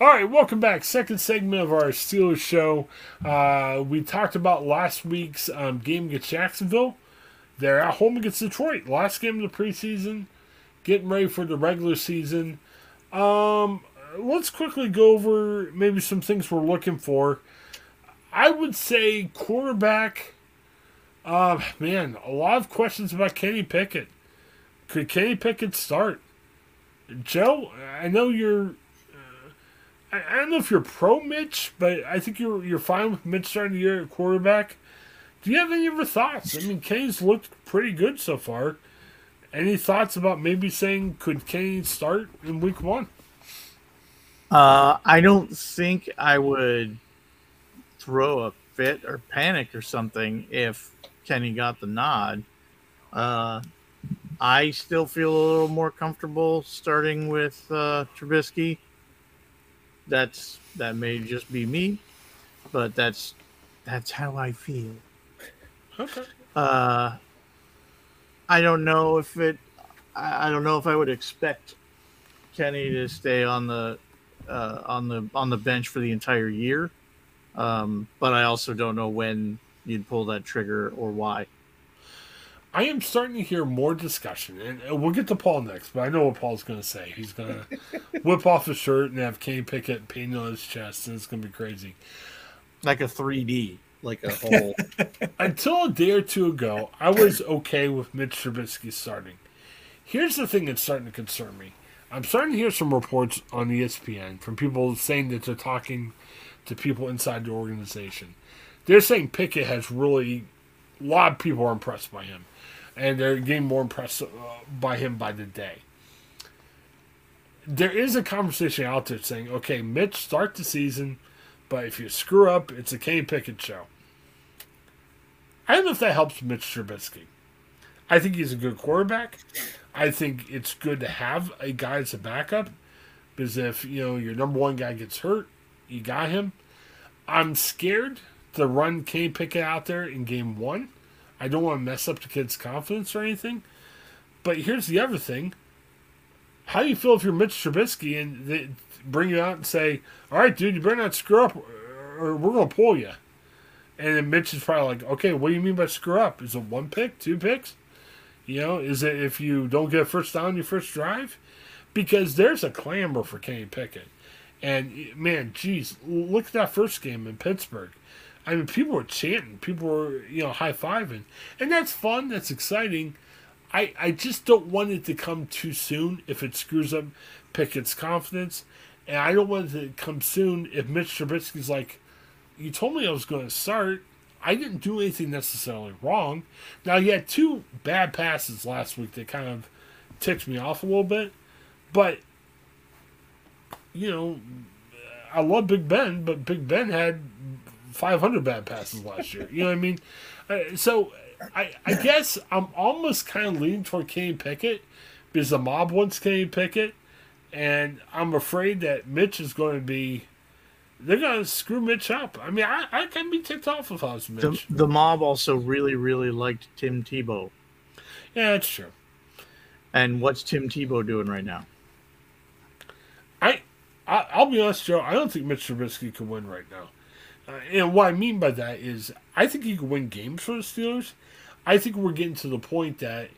All right, welcome back. Second segment of our Steelers show. Uh, we talked about last week's um, game against Jacksonville. They're at home against Detroit. Last game of the preseason. Getting ready for the regular season. Um, let's quickly go over maybe some things we're looking for. I would say quarterback. Uh, man, a lot of questions about Kenny Pickett. Could Kenny Pickett start? Joe, I know you're I, don't know if you're pro Mitch, but I think you're you're fine with Mitch starting the year at quarterback. Do you have any other thoughts? I mean, Kenny's looked pretty good so far. Any thoughts about maybe saying could Kenny start in week one? Uh, I don't think I would throw a fit or panic or something if Kenny got the nod. Uh, I still feel a little more comfortable starting with uh, Trubisky that's that may just be me, but that's that's how I feel. Okay. Uh, I don't know if it. I, I don't know if I would expect Kenny to stay on the uh, on the on the bench for the entire year. Um, but I also don't know when you'd pull that trigger or why. I am starting to hear more discussion, and uh, we'll get to Paul next. But I know what Paul's going to say. He's going to whip off his shirt and have Kenny Pickett painted on his chest, and it's going to be crazy. Like a 3D, like a whole. Until a day or two ago, I was okay with Mitch Trubisky starting. Here's the thing that's starting to concern me. I'm starting to hear some reports on ESPN from people saying that they're talking to people inside the organization. They're saying Pickett has really, a lot of people are impressed by him and they're getting more impressed uh, by him by the day. There is a conversation out there saying, okay, Mitch, start the season, but if you screw up, it's a Kenny Pickett show. I don't know if that helps Mitch Trubisky. I think he's a good quarterback. I think it's good to have a guy as a backup because if you know your number one guy gets hurt, you got him. I'm scared to run Kenny Pickett out there in game one I don't want to mess up the kid's confidence or anything. But here's the other thing. How do you feel if you're Mitch Trubisky and they bring you out and say, all right, dude, you better not screw up or we're going to pull you? And then Mitch is probably like, okay, what do you mean by screw up? Is it one pick, two picks? You know, is it if you don't get a first down your first drive? Because there's a clamor for Kenny Pickett. And man, geez, look at that first game in Pittsburgh. I mean, people were chanting, people were you know high fiving, and that's fun. That's exciting. I I just don't want it to come too soon if it screws up Pickett's confidence, and I don't want it to come soon if Mitch Trubisky's like, "You told me I was going to start. I didn't do anything necessarily wrong." Now he had two bad passes last week that kind of ticked me off a little bit, but you know, I love Big Ben, but Big Ben had 500 bad passes last year. You know what I mean? Uh, so I, I guess I'm almost kind of leaning toward Kenny Pickett because the mob wants Kenny Pickett, and I'm afraid that Mitch is going to be. They're going to screw Mitch up. I mean, I, I can be ticked off if I was Mitch. The, the mob also really, really liked Tim Tebow. Yeah, that's true. And what's Tim Tebow doing right now? I, I will be honest, Joe. I don't think Mitch Trubisky can win right now. Uh, and what I mean by that is, I think he can win games for the Steelers. I think we're getting to the point that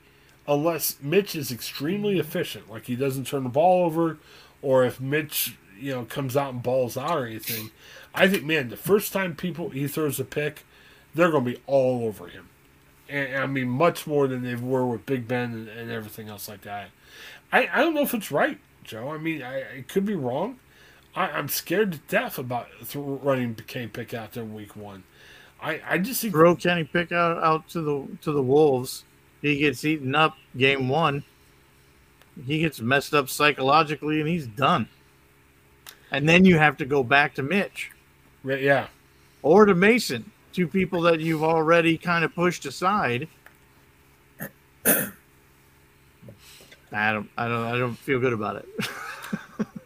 unless Mitch is extremely efficient, like he doesn't turn the ball over, or if Mitch, you know, comes out and balls out or anything, I think, man, the first time people he throws a pick, they're going to be all over him. And I mean, much more than they were with Big Ben and, and everything else like that. I, I don't know if it's right, Joe. I mean, I, I could be wrong. I, am scared to death about running Kenny Pick out there in week one. I, I just think throw Kenny Pick out, out to the to the Wolves. He gets eaten up game one. He gets messed up psychologically and he's done. And then you have to go back to Mitch. Yeah. Or to Mason, two people that you've already kind of pushed aside. I don't I don't I don't feel good about it.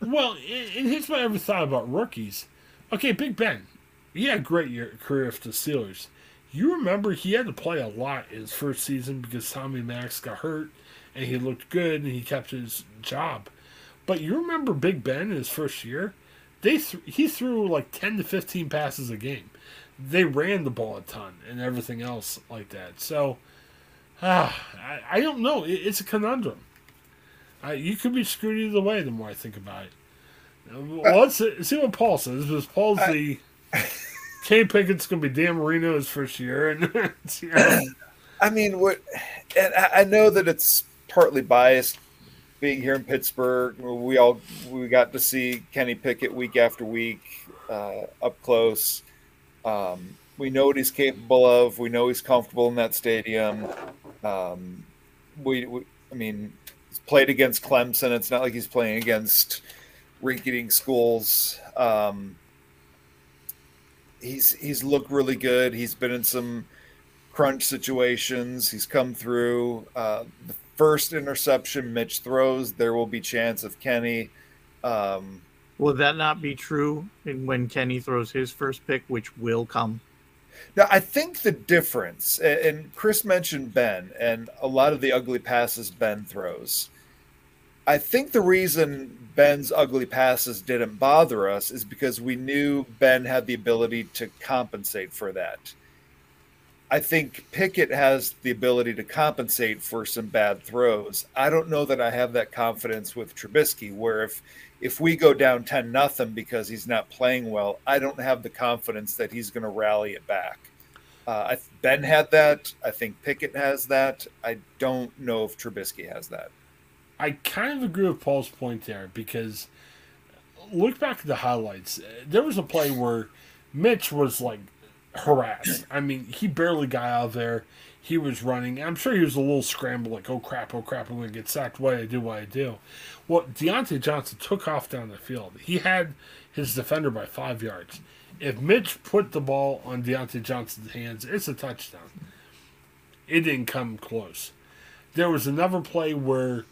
well, and here's what I ever thought about rookies. Okay, Big Ben, he had a great year, career with the Steelers. You remember he had to play a lot in his first season because Tommy Max got hurt, and he looked good and he kept his job. But you remember Big Ben in his first year? they th- he threw like ten to fifteen passes a game. They ran the ball a ton and everything else like that. So, uh, I, I don't know. It, it's a conundrum. Uh, you could be screwed either way. The more I think about it. Well, let's see what Paul says. Because Paul's the Kenny Pickett's going to be Dan Marino his first year, and you know. I mean, what? And I know that it's partly biased. Being here in Pittsburgh, we all we got to see Kenny Pickett week after week uh, up close. Um, we know what he's capable of. We know he's comfortable in that stadium. Um, we, we, I mean, he's played against Clemson. It's not like he's playing against rinky-dink schools. Um, he's he's looked really good. He's been in some crunch situations. He's come through. Uh, the first interception Mitch throws, there will be chance of Kenny. Um, will that not be true when Kenny throws his first pick, which will come? Now, I think the difference, and Chris mentioned Ben, and a lot of the ugly passes Ben throws. I think the reason Ben's ugly passes didn't bother us is because we knew Ben had the ability to compensate for that. I think Pickett has the ability to compensate for some bad throws. I don't know that I have that confidence with Trubisky, where if if we go down 10 nothing because he's not playing well, I don't have the confidence that he's going to rally it back. Uh, ben had that. I think Pickett has that. I don't know if Trubisky has that. I kind of agree with Paul's point there because look back at the highlights. There was a play where Mitch was like harassed. I mean, he barely got out of there. He was running. I'm sure he was a little scrambled, like, oh crap, oh crap, I'm going to get sacked. What I do, what I do. Well, Diontae Johnson took off down the field. He had his defender by five yards. If Mitch put the ball on Diontae Johnson's hands, it's a touchdown. It didn't come close. There was another play where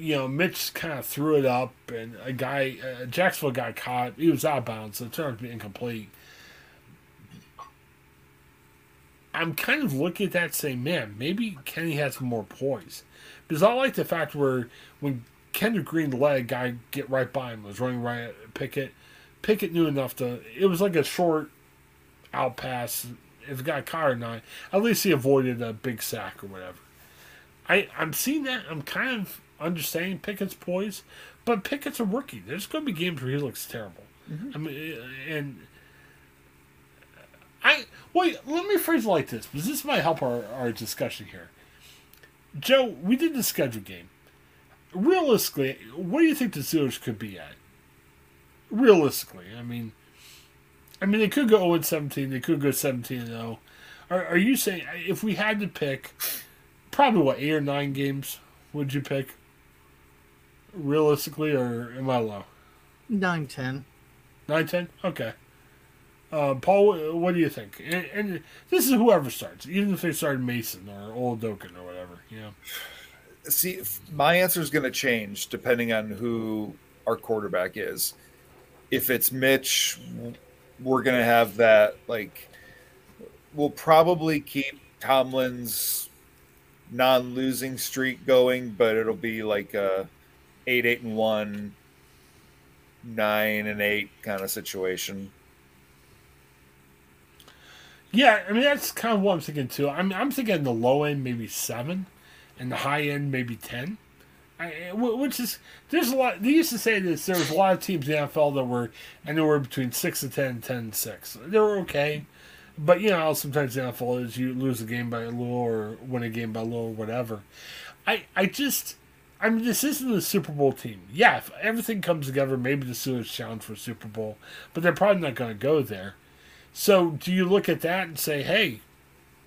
you know, Mitch kind of threw it up, and a guy, uh, Jacksonville got caught. He was out of bounds, so it turned out to be incomplete. I'm kind of looking at that saying, man, maybe Kenny has more poise. Because I like the fact where when Kendrick Green let a guy get right by him, was running right at Pickett, Pickett knew enough to, it was like a short out pass. If it got caught or not, at least he avoided a big sack or whatever. I, I'm seeing that. I'm kind of understanding Pickett's poise, but Pickett's a rookie. There's going to be games where he looks terrible. Mm-hmm. I mean, and I wait. Let me phrase it like this, because this might help our, our discussion here. Joe, we did the schedule game. Realistically, what do you think the Steelers could be at? Realistically, I mean, I mean they could go 0 17. They could go 17 0. Are, are you saying if we had to pick, probably what eight or nine games would you pick? realistically, or am I low? Nine ten. Nine ten. Okay. Uh, Paul, what do you think? And, and, this is whoever starts, even if they started Mason or Oladokun or whatever. Know. See, my answer is going to change depending on who our quarterback is. If it's Mitch, we're going to have that like. We'll probably keep Tomlin's non-losing streak going, but it'll be like a eight, eight, and one, nine and eight kind of situation. Yeah, I mean that's kind of what I'm thinking too. I'm I'm thinking the low end maybe seven, and the high end maybe ten. I, eh, which is there's a lot. They used to say this. There was a lot of teams in the NFL that were anywhere between six to 10, 10 and six. They were okay, but you know sometimes the NFL is you lose a game by a little or win a game by a little or whatever. I I just I mean, this isn't a Super Bowl team. Yeah, if everything comes together, maybe the Steelers challenge for Super Bowl, but they're probably not going to go there. So, do you look at that and say, "Hey,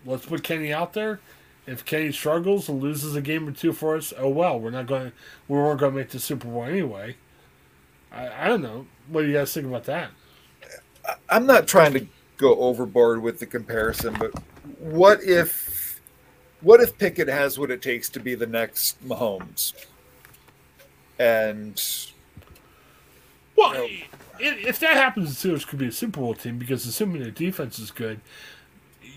let's put Kenny out there"? If Kenny struggles and loses a game or two for us, oh well, we're not going. We weren't going to make the Super Bowl anyway. I, I don't know. What do you guys think about that? I'm not trying to go overboard with the comparison, but what if what if Pickett has what it takes to be the next Mahomes? And well, you know, if that happens, the Steelers could be a Super Bowl team because assuming their defense is good,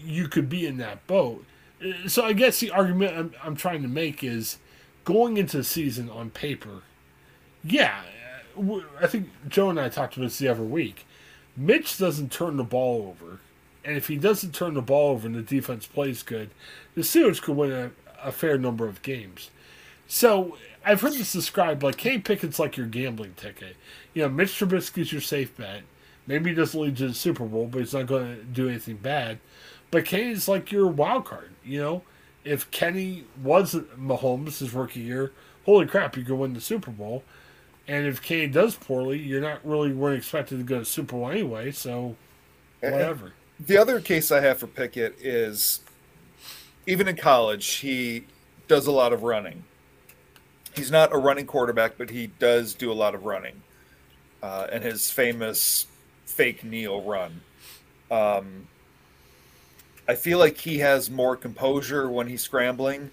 you could be in that boat. Uh, so I guess the argument I'm, I'm trying to make is going into the season on paper, yeah, uh, I think Joe and I talked about this the other week. Mitch doesn't turn the ball over, and if he doesn't turn the ball over and the defense plays good, the Steelers could win a, a fair number of games. So I've heard this described like Kenny Pickett's like your gambling ticket. You know, Mitch Trubisky's your safe bet. Maybe he doesn't lead to the Super Bowl, but he's not going to do anything bad. But Kenny's like your wild card. You know, if Kenny wasn't Mahomes his rookie year, holy crap, you could win the Super Bowl. And if Kenny does poorly, you're not really weren't expected to go to Super Bowl anyway. So whatever. The other case I have for Pickett is even in college, he does a lot of running. He's not a running quarterback, but he does do a lot of running. Uh, and his famous fake kneel run. Um, I feel like he has more composure when he's scrambling.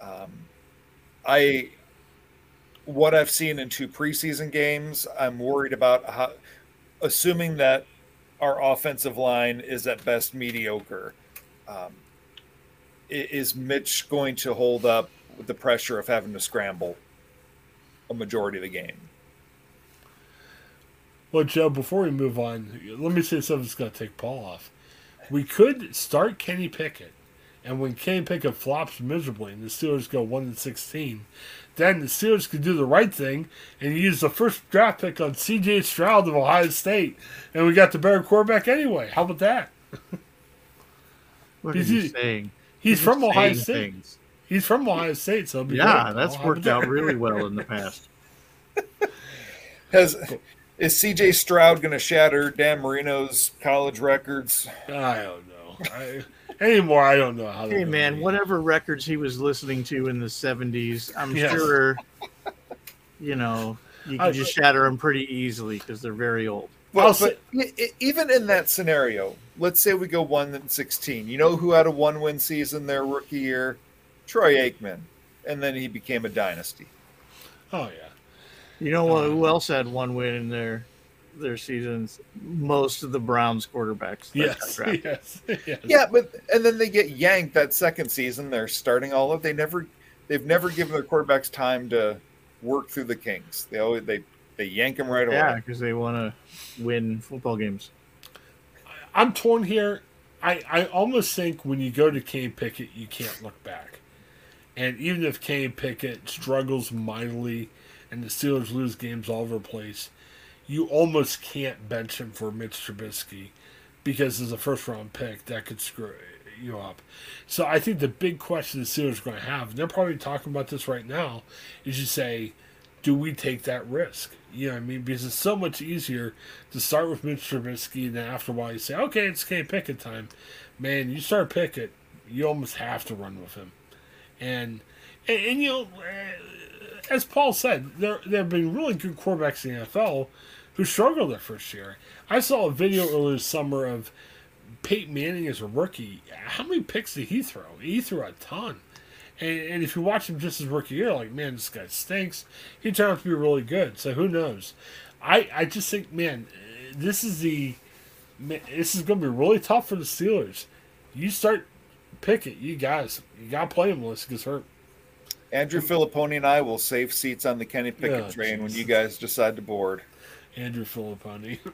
Um, I, what I've seen in two preseason games, I'm worried about how, assuming that our offensive line is at best mediocre. Um, is Mitch going to hold up with the pressure of having to scramble a majority of the game? Well, Joe, before we move on, let me say something that's going to take Paul off. We could start Kenny Pickett, and when Kenny Pickett flops miserably and the Steelers go 1 and 16, then the Steelers could do the right thing and use the first draft pick on CJ Stroud of Ohio State, and we got the better quarterback anyway. How about that? What are you he- saying? He's You're from Ohio State. things. He's from Ohio State, so be Yeah, great, that's Paul. How worked out really well in the past. Has is CJ Stroud going to shatter Dan Marino's college records? I don't know. I, anymore, I don't know how. Hey man, be. whatever records he was listening to in the '70s, I'm Yes. sure, you know, you can I- just shatter them pretty easily because they're very old. Well, I'll but even in that scenario, let's say we go one and sixteen. You know who had a one-win season their rookie year? Troy Aikman, and then he became a dynasty. Oh yeah. You know what? Who um, else had one win in their their seasons? Most of the Browns quarterbacks. Yes. Yes. Yes. Yeah, but and then they get yanked that second season. They're starting all of. They never, they've never given their quarterbacks time to work through the kinks. They always they they yank them right away. Yeah, because they want to win football games. I'm torn here. I, I almost think when you go to Kane Pickett, you can't look back. And even if Kane Pickett struggles mightily and the Steelers lose games all over the place, you almost can't bench him for Mitch Trubisky because as a first round pick, that could screw you up. So I think the big question the Steelers are going to have, and they're probably talking about this right now, is you say, do we take that risk? You know I mean? Because it's so much easier to start with Mitch Trubisky, and then after a while you say, okay, it's Kenny Pickett time. Man, you start Pickett, you almost have to run with him. And, and, and you know, uh, as Paul said, there, there have been really good quarterbacks in the NFL who struggled their first year. I saw a video earlier this summer of Peyton Manning as a rookie. How many picks did he throw? He threw a ton. And, and if you watch him just his rookie year, like, man, this guy stinks. He turned out to be really good. So who knows? I, I just think, man, this is the man, this is going to be really tough for the Steelers. You start Pickett, you guys, you got to play him unless he gets hurt. Andrew Fillipponi and I will save seats on the Kenny Pickett Oh, train when you guys decide to board. Andrew Fillipponi.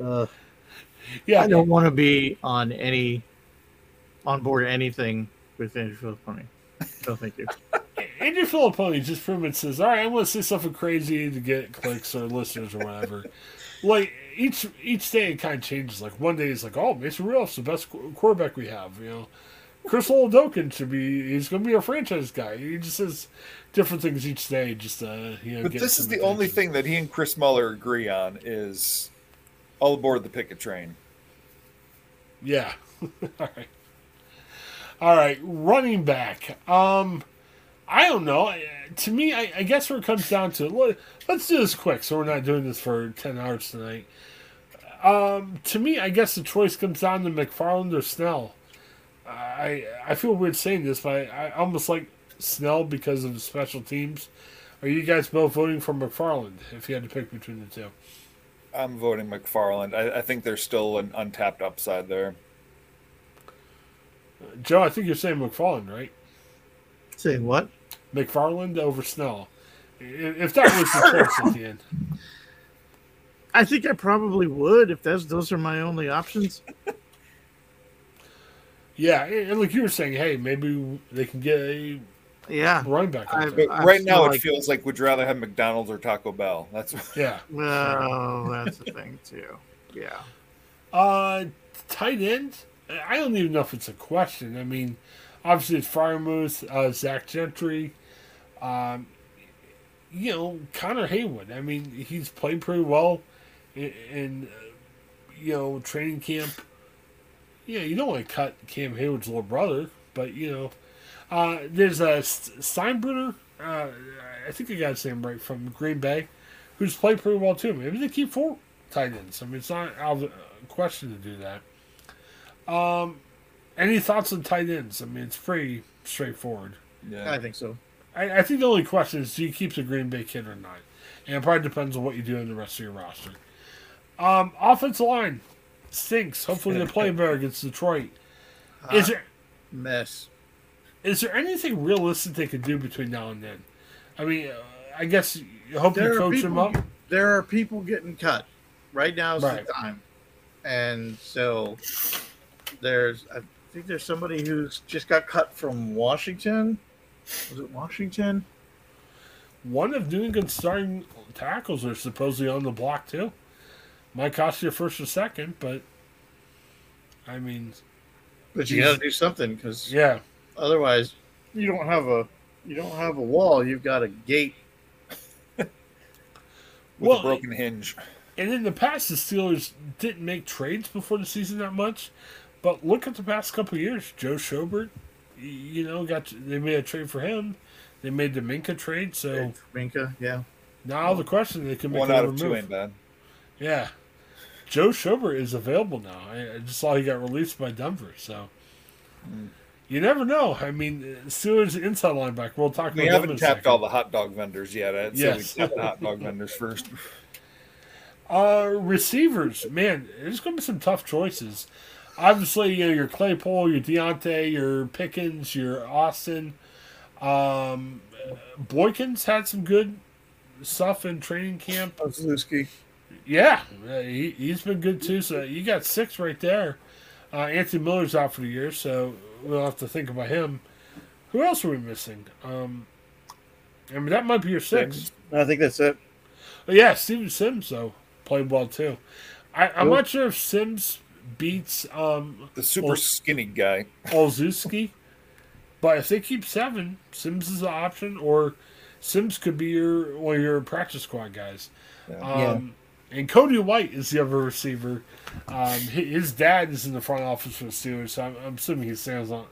Uh, yeah, I don't want to be on any on board anything with Andrew Fillipponi. No, thank you. Andrew Fillipponi just pretty much says, "All right, I'm going to say something crazy to get clicks or listeners or whatever." like each each day, it kind of changes. Like one day, it's like, "Oh, Mason Rudolph's the best qu- quarterback we have." You know, Chris Oladokun should be. He's going to be a franchise guy. He just says different things each day. Just uh, you know. But this is the only thing that he and Chris Mueller agree on is all aboard the Pickett train. Yeah. All right. All right. Running back. Um, I don't know. To me, I, I guess where it comes down to let, let's do this quick, so we're not doing this for ten hours tonight. Um, to me, I guess the choice comes down to McFarland or Snell. I I feel weird saying this, but I, I almost like Snell because of the special teams. Are you guys both voting for McFarland if you had to pick between the two? I'm voting McFarland. I, I think there's still an untapped upside there. Joe, I think you're saying McFarland, right? Saying what? McFarland over Snell. If that was the choice at the end. I think I probably would if those those are my only options. Yeah, and like you were saying, hey, maybe they can get a Yeah. running back. I- But I right feel now, like- it feels like would you rather have McDonald's or Taco Bell? That's Yeah. Well, that's the thing too. Yeah. Uh, tight end. I don't even know if it's a question. I mean, obviously it's Freiermuth, uh, Zach Gentry, um, you know Connor Heyward. I mean, he's played pretty well in, in uh, you know training camp. Yeah, you don't want to cut Cam Heyward's little brother, but you know, uh, there's a Steinbruner. Uh, I think I got his name right from Green Bay, who's played pretty well too. Maybe they keep four tight ends. I mean, it's not out of the question to do that. Um, any thoughts on tight ends? I mean, it's pretty straightforward. yeah. I think so. I, I think the only question is do you keep the Green Bay kid or not? And it probably depends on what you do in the rest of your roster. Um, offensive line stinks. Hopefully they play better against Detroit. Is there Mess. is there anything realistic they could do between now and then? I mean, uh, I guess you hope There you coach them up. There are people getting cut. Right now is Right. the time. And so there's I think there's somebody who's just got cut from Washington. Was it Washington? One of New England's starting tackles are supposedly on the block too. Might cost you a first or second, but I mean, But you got to do something because yeah, otherwise you don't have a you don't have a wall. You've got a gate. With Well, a broken hinge. And in the past, the Steelers didn't make trades before the season that much. But look at the past couple of years. Joe Schobert, you know, got they made a trade for him. They made the Minkah trade. So Minkah, yeah. now the question they can make One out of two move. ain't bad. Yeah, Joe Schobert is available now. I, I just saw he got released by Denver. So you never know. I mean, Steelers inside linebacker. We'll talk We about them in haven't tapped all the hot dog vendors yet. I'd say Yes. we tap the hot dog vendors first. Uh, receivers, man, there's going to be some tough choices. Obviously, you know, your Claypool, your Diontae, your Pickens, your Austin. Um, Boykins had some good stuff in training camp. Olszewski. Yeah, he, he's been good too. So you got six right there. Uh, Anthony Miller's out for the year, so we'll have to think about him. Who else are we missing? Um, I mean, that might be your six. I think that's it. But yeah, Steven Sims though played well too. I, I'm Cool. not sure if Sims beats um, The super Well- skinny guy. Olszewski, but if they keep seven, Sims is an option, or Sims could be your one of your practice squad guys. Yeah. Um, And Cody White is the other receiver. Um, his dad is in the front office for the Steelers, so I'm, I'm assuming he stands on,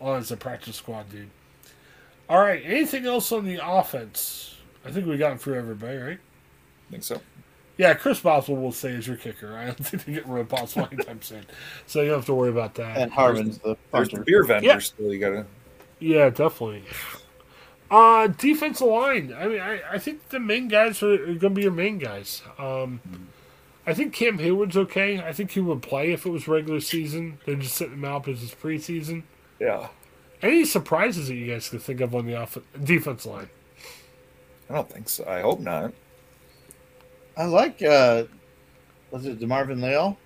on as a practice squad dude. All right, anything else on the offense? I think we got him through everybody, right? I think so. Yeah, Chris Boswell will stay as your kicker. I don't think they get rid of Boswell anytime soon, so you don't have to worry about that. And Harvin's the There's the beer vendor Yeah. still. You gotta. Yeah, definitely. Uh, defensive line. I mean, I, I think the main guys are, are going to be your main guys. Um, I think Cam Heyward's okay. I think he would play if it was regular season. They're just sitting him out because it's preseason. Yeah. Any surprises that you guys could think of on the off- defense line? I don't think so. I hope not. I like uh was it DeMarvin Leal?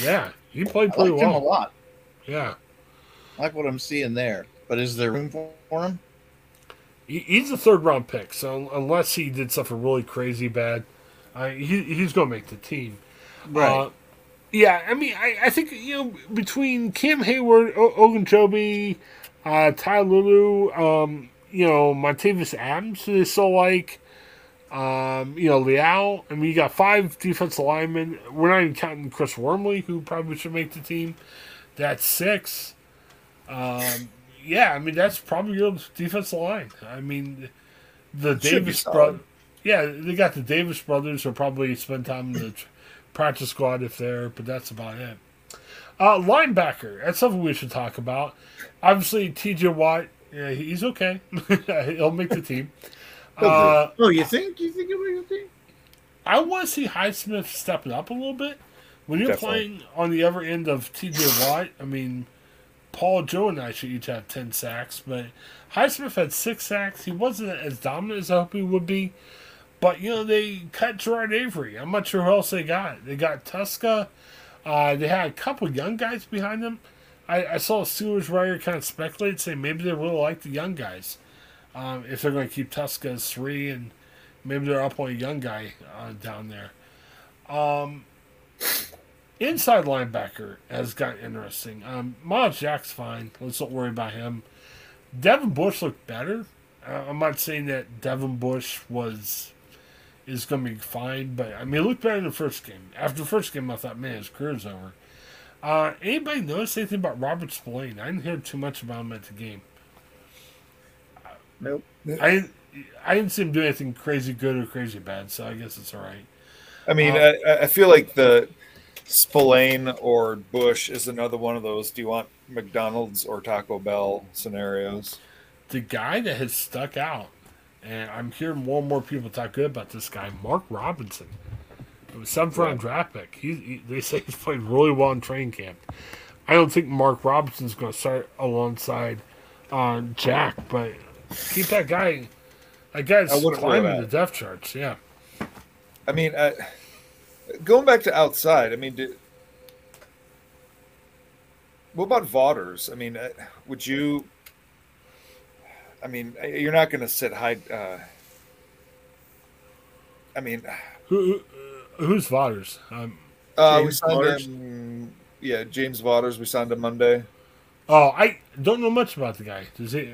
Yeah, he played I pretty like him a lot. Yeah, I like what I'm seeing there. But is there room for for him? He, he's a third round pick. So unless he did something really crazy bad, uh, he, he's going to make the team. Uh, yeah, I mean, I, I think you know between Cam Heyward, o- Ogunjobi, uh, Ty Lulu, um, you know Montravius Adams, who they still like, um, you know Leal. I mean, you got five defensive linemen. We're not even counting Chris Wormley, who probably should make the team. That's six. Um, yeah, I mean that's probably your defensive line. I mean, the be Davis brothers. Yeah, they got the Davis brothers who probably spend time in the practice squad if they're, but that's about it. Uh, linebacker, that's something we should talk about. Obviously, T.J. Watt, yeah, he's okay. He'll make the team. Uh, oh, you think? You think about your team? I want to see Highsmith stepping up a little bit. When you're Definitely. playing on the other end of T.J. Watt, I mean, Paul, Joe, and I should each have ten sacks, but Highsmith had six sacks. He wasn't as dominant as I hope he would be, But you know they cut Genard Avery. I'm not sure who else they got. They got Tuszka. Uh, they had a couple young guys behind them. I, I saw a Steelers writer kind of speculate, saying maybe they really like the young guys. Um, if they're going to keep Tuszka as three, and maybe they're up on a young guy uh, down there. Um, inside linebacker has got interesting. Um, Myles Jack's fine. Let's not worry about him. Devin Bush looked better. Uh, I'm not saying that Devin Bush was is going to be fine, but I mean, he looked better in the first game. After the first game, I thought, man, his career's over. Uh, anybody notice anything about Robert Spillane? I didn't hear too much about him at the game. Nope. I didn't, I didn't see him do anything crazy good or crazy bad, so I guess it's all right. I mean, Uh, I, I feel like the Spillane or Bush is another one of those. Do you want McDonald's or Taco Bell scenarios? The guy that has stuck out, and I'm hearing more and more people talk good about this guy, Mark Robinson. It was seventh round draft pick. He, he, they say he's played really well in training camp. I don't think Mark Robinson's going to start alongside uh, Jack, but keep that guy. That guy's climbing the depth charts. Yeah. I mean, I, going back to outside. I mean, did, what about Vaughters? I mean, uh, would you? I mean, uh, you're not going to sit high. Uh, I mean, Who, who uh, who's Vaughters? Um, uh, we signed Vaughters? him. Yeah, James Vaughters. We signed him Monday. oh, I don't know much about the guy. Does he?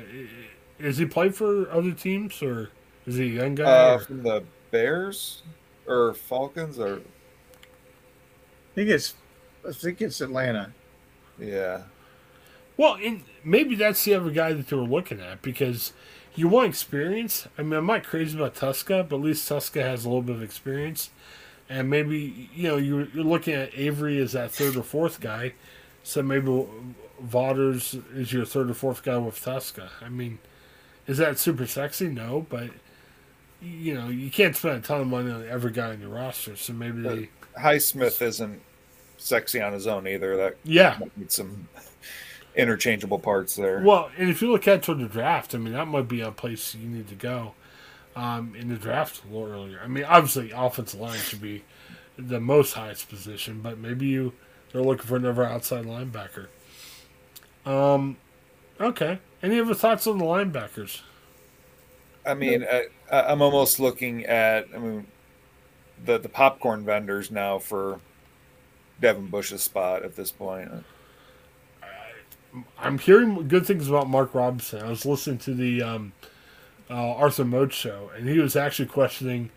Is he play for other teams or is he a young guy? Uh, from the Bears or Falcons or think it's I think it's Atlanta. yeah. Well, and maybe that's the other guy that they were looking at because you want experience. I mean, I'm not crazy about Tuszka, but at least Tuszka has a little bit of experience. And maybe, you know, you're, you're looking at Avery as that third or fourth guy. So maybe Vaughters is your third or fourth guy with Tuszka. I mean, is that super sexy? No, but, you know, you can't spend a ton of money on every guy on your roster. So maybe they. Highsmith isn't sexy on his own either. That Yeah. some interchangeable parts there. Well, and if you look at toward the draft, I mean, that might be a place you need to go um, in the draft a little earlier. I mean, obviously, offensive line should be the most highest position, but maybe you they're looking for another outside linebacker. Um, okay. Any other thoughts on the linebackers? I mean, I, I- I'm almost looking at. I mean, the the popcorn vendors now for Devin Bush's spot at this point. I'm hearing good things about Mark Robinson. I was listening to the um, uh, Arthur Moats show, and he was actually questioning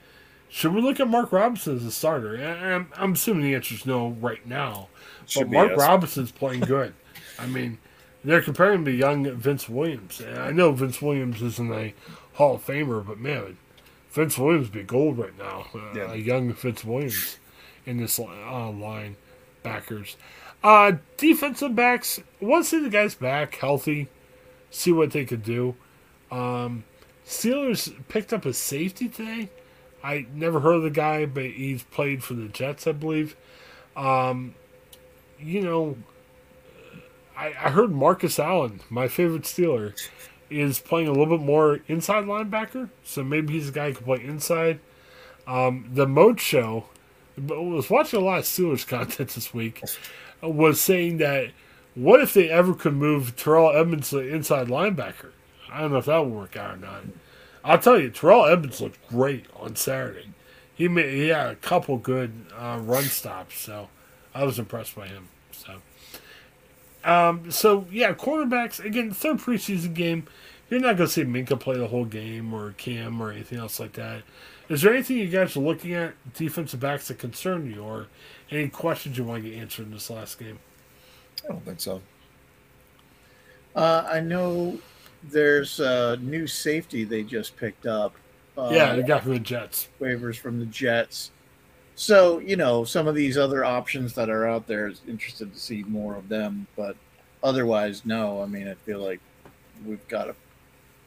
should we look at Mark Robinson as a starter? And I'm, I'm assuming the answer is no right now. Should but Mark. Robinson's playing good. I mean, they're comparing him to young Vince Williams. And I know Vince Williams isn't a Hall of Famer, but man, Vince Williams would be gold right now. Uh, Yeah. A young Vince Williams in this uh, line backers. Uh, defensive backs, want to see the guys back healthy, see what they could do. Um, Steelers picked up a safety today. I never heard of the guy, but he's played for the Jets, I believe. Um, you know, I, I heard Marcus Allen, my favorite Steeler, is playing a little bit more inside linebacker. So maybe he's a guy who can play inside. Um, the Moats Show, was watching a lot of Steelers content this week, was saying that what if they ever could move Terrell Edmunds to inside linebacker? I don't know if that would work out or not. I'll tell you, Terrell Edmunds looked great on Saturday. He made he had a couple good uh, run stops, so I was impressed by him. So, um, so yeah, quarterbacks again, third preseason game. You're not going to see Minkah play the whole game or Cam or anything else like that. Is there anything you guys are looking at defensive backs that concern you, or any questions you want to get answered in this last game? I don't think so. Uh, I know there's a new safety they just picked up. Uh, yeah, the guy from the Jets. waivers from the Jets. So you know some of these other options that are out there is interested to see more of them, but otherwise, no. I mean, I feel like we've got a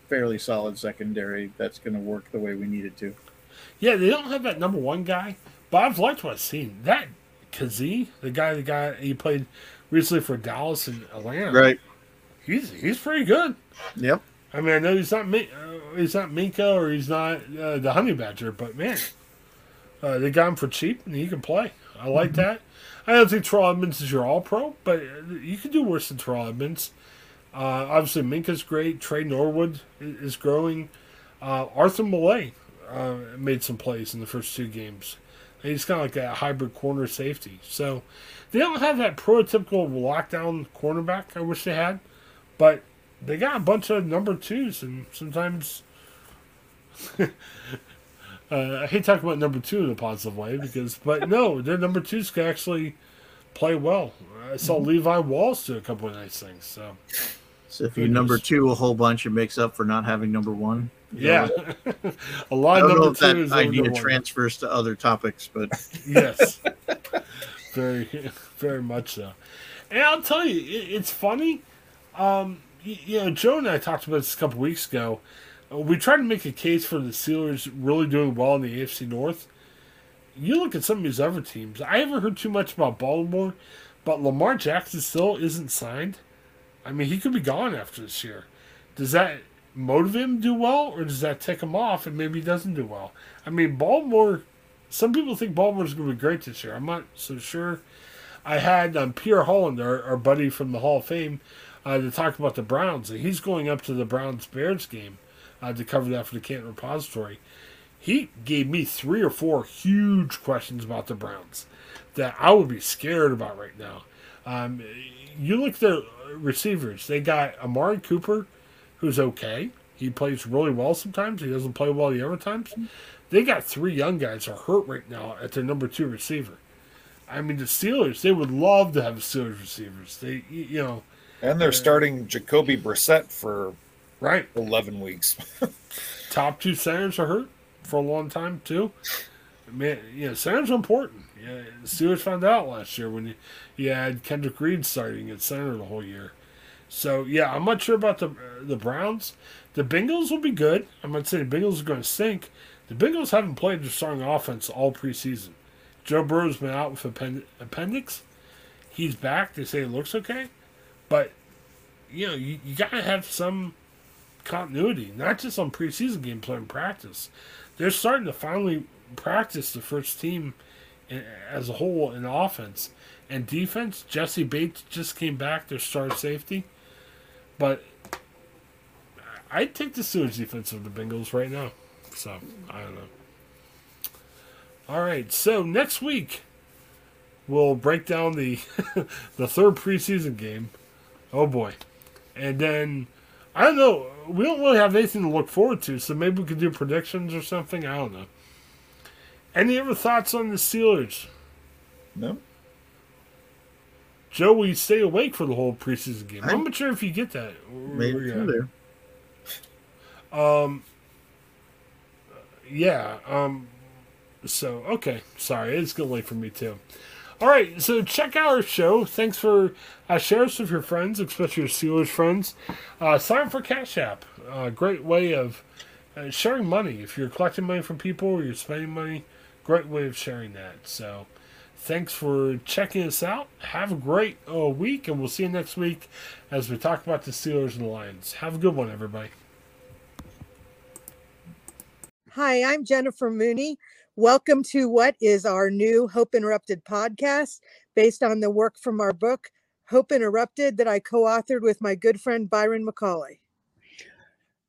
fairly solid secondary that's going to work the way we need it to. Yeah, they don't have that number one guy, but I've liked what I've seen. That Kazee, the guy, the guy he played recently for Dallas and Atlanta. Right? He's he's pretty good. Yep. I mean, I know he's not uh, he's not Minkah or he's not uh, the Honey Badger, but man, uh, they got him for cheap and he can play. I like mm-hmm. that. I don't think Terrell Edmunds is your All Pro, but you can do worse than Terrell Edmunds. Uh, obviously, Minkah's great. Tre Norwood is growing. Uh, Arthur Maulet uh, made some plays in the first two games. He's kind of like a hybrid corner safety. So they don't have that prototypical lockdown cornerback I wish they had, but they got a bunch of number twos, and sometimes. Uh, I hate talking about number two in a positive way because, but no, their number twos can actually play well. I saw mm-hmm. Levi Wallace do a couple of nice things. So, so if you number two a whole bunch, it makes up for not having number one. Yeah, a lot of number two that idea transfers to other topics, but yes, very, very much so. And I'll tell you, it's funny. Um, you know, Joe and I talked about this a couple weeks ago we tried to make a case for the Steelers really doing well in the AFC North. You look at some of these other teams. I haven't heard too much about Baltimore, but Lamar Jackson still isn't signed. I mean, he could be gone after this year. Does that motivate him to do well, or does that take him off and maybe he doesn't do well? I mean, Baltimore. Some people think Baltimore's going to be great this year. I'm not so sure. I had um, Pierre Holland, our, our buddy from the Hall of Fame, uh, to talk about the Browns, and he's going up to the Browns Bears game uh, to cover that for the Canton Repository. He gave me three or four huge questions about the Browns that I would be scared about right now. Um, you look at their receivers; they got Amari Cooper, who's okay. He plays really well sometimes. He doesn't play well the other times. They got three young guys are hurt right now at their number two receiver. I mean, the Steelers, they would love to have Steelers receivers. They, you know, and they're uh, starting Jacoby Brissett for Right. 11 weeks. Top two centers are hurt for a long time, too. Man, you know, centers are important. Yeah, Steelers found out last year when you, you had Kendrick Reed starting at center the whole year. So, yeah, I'm not sure about the the Browns. The Bengals will be good. I'm not saying the Bengals are going to sink. The Bengals haven't played their strong offense all preseason. Joe Burrow's been out with append- appendix. He's back. They say it looks okay. But, you know, you, you got to have some continuity, not just on preseason gameplay and practice. They're starting to finally practice the first team as a whole in offense and defense. Jessie Bates just came back, their star safety, but I'd take the Steelers defense of the Bengals right now. So I don't know. All right, so next week we'll break down the the third preseason game. Oh boy, and then I don't know. We don't really have anything to look forward to, so maybe we could do predictions or something. I don't know. Any other thoughts on the Steelers? No. Joe, will you stay awake for the whole preseason game? I'm, not sure if you get that. Maybe there. Um. Yeah. Um. So okay, sorry, it's getting late for me too. All right, so check out our show. Thanks for uh, share us with your friends, especially your Steelers friends. Uh, sign up for Cash App. Uh, great way of uh, sharing money. If you're collecting money from people or you're spending money, great way of sharing that. So, thanks for checking us out. Have a great uh, week, and we'll see you next week as we talk about the Steelers and the Lions. Have a good one, everybody. Hi, I'm Jennifer Mooney. Welcome to what is our new Hope Interrupted podcast based on the work from our book, Hope Interrupted, that I co authored with my good friend Byron McCauley.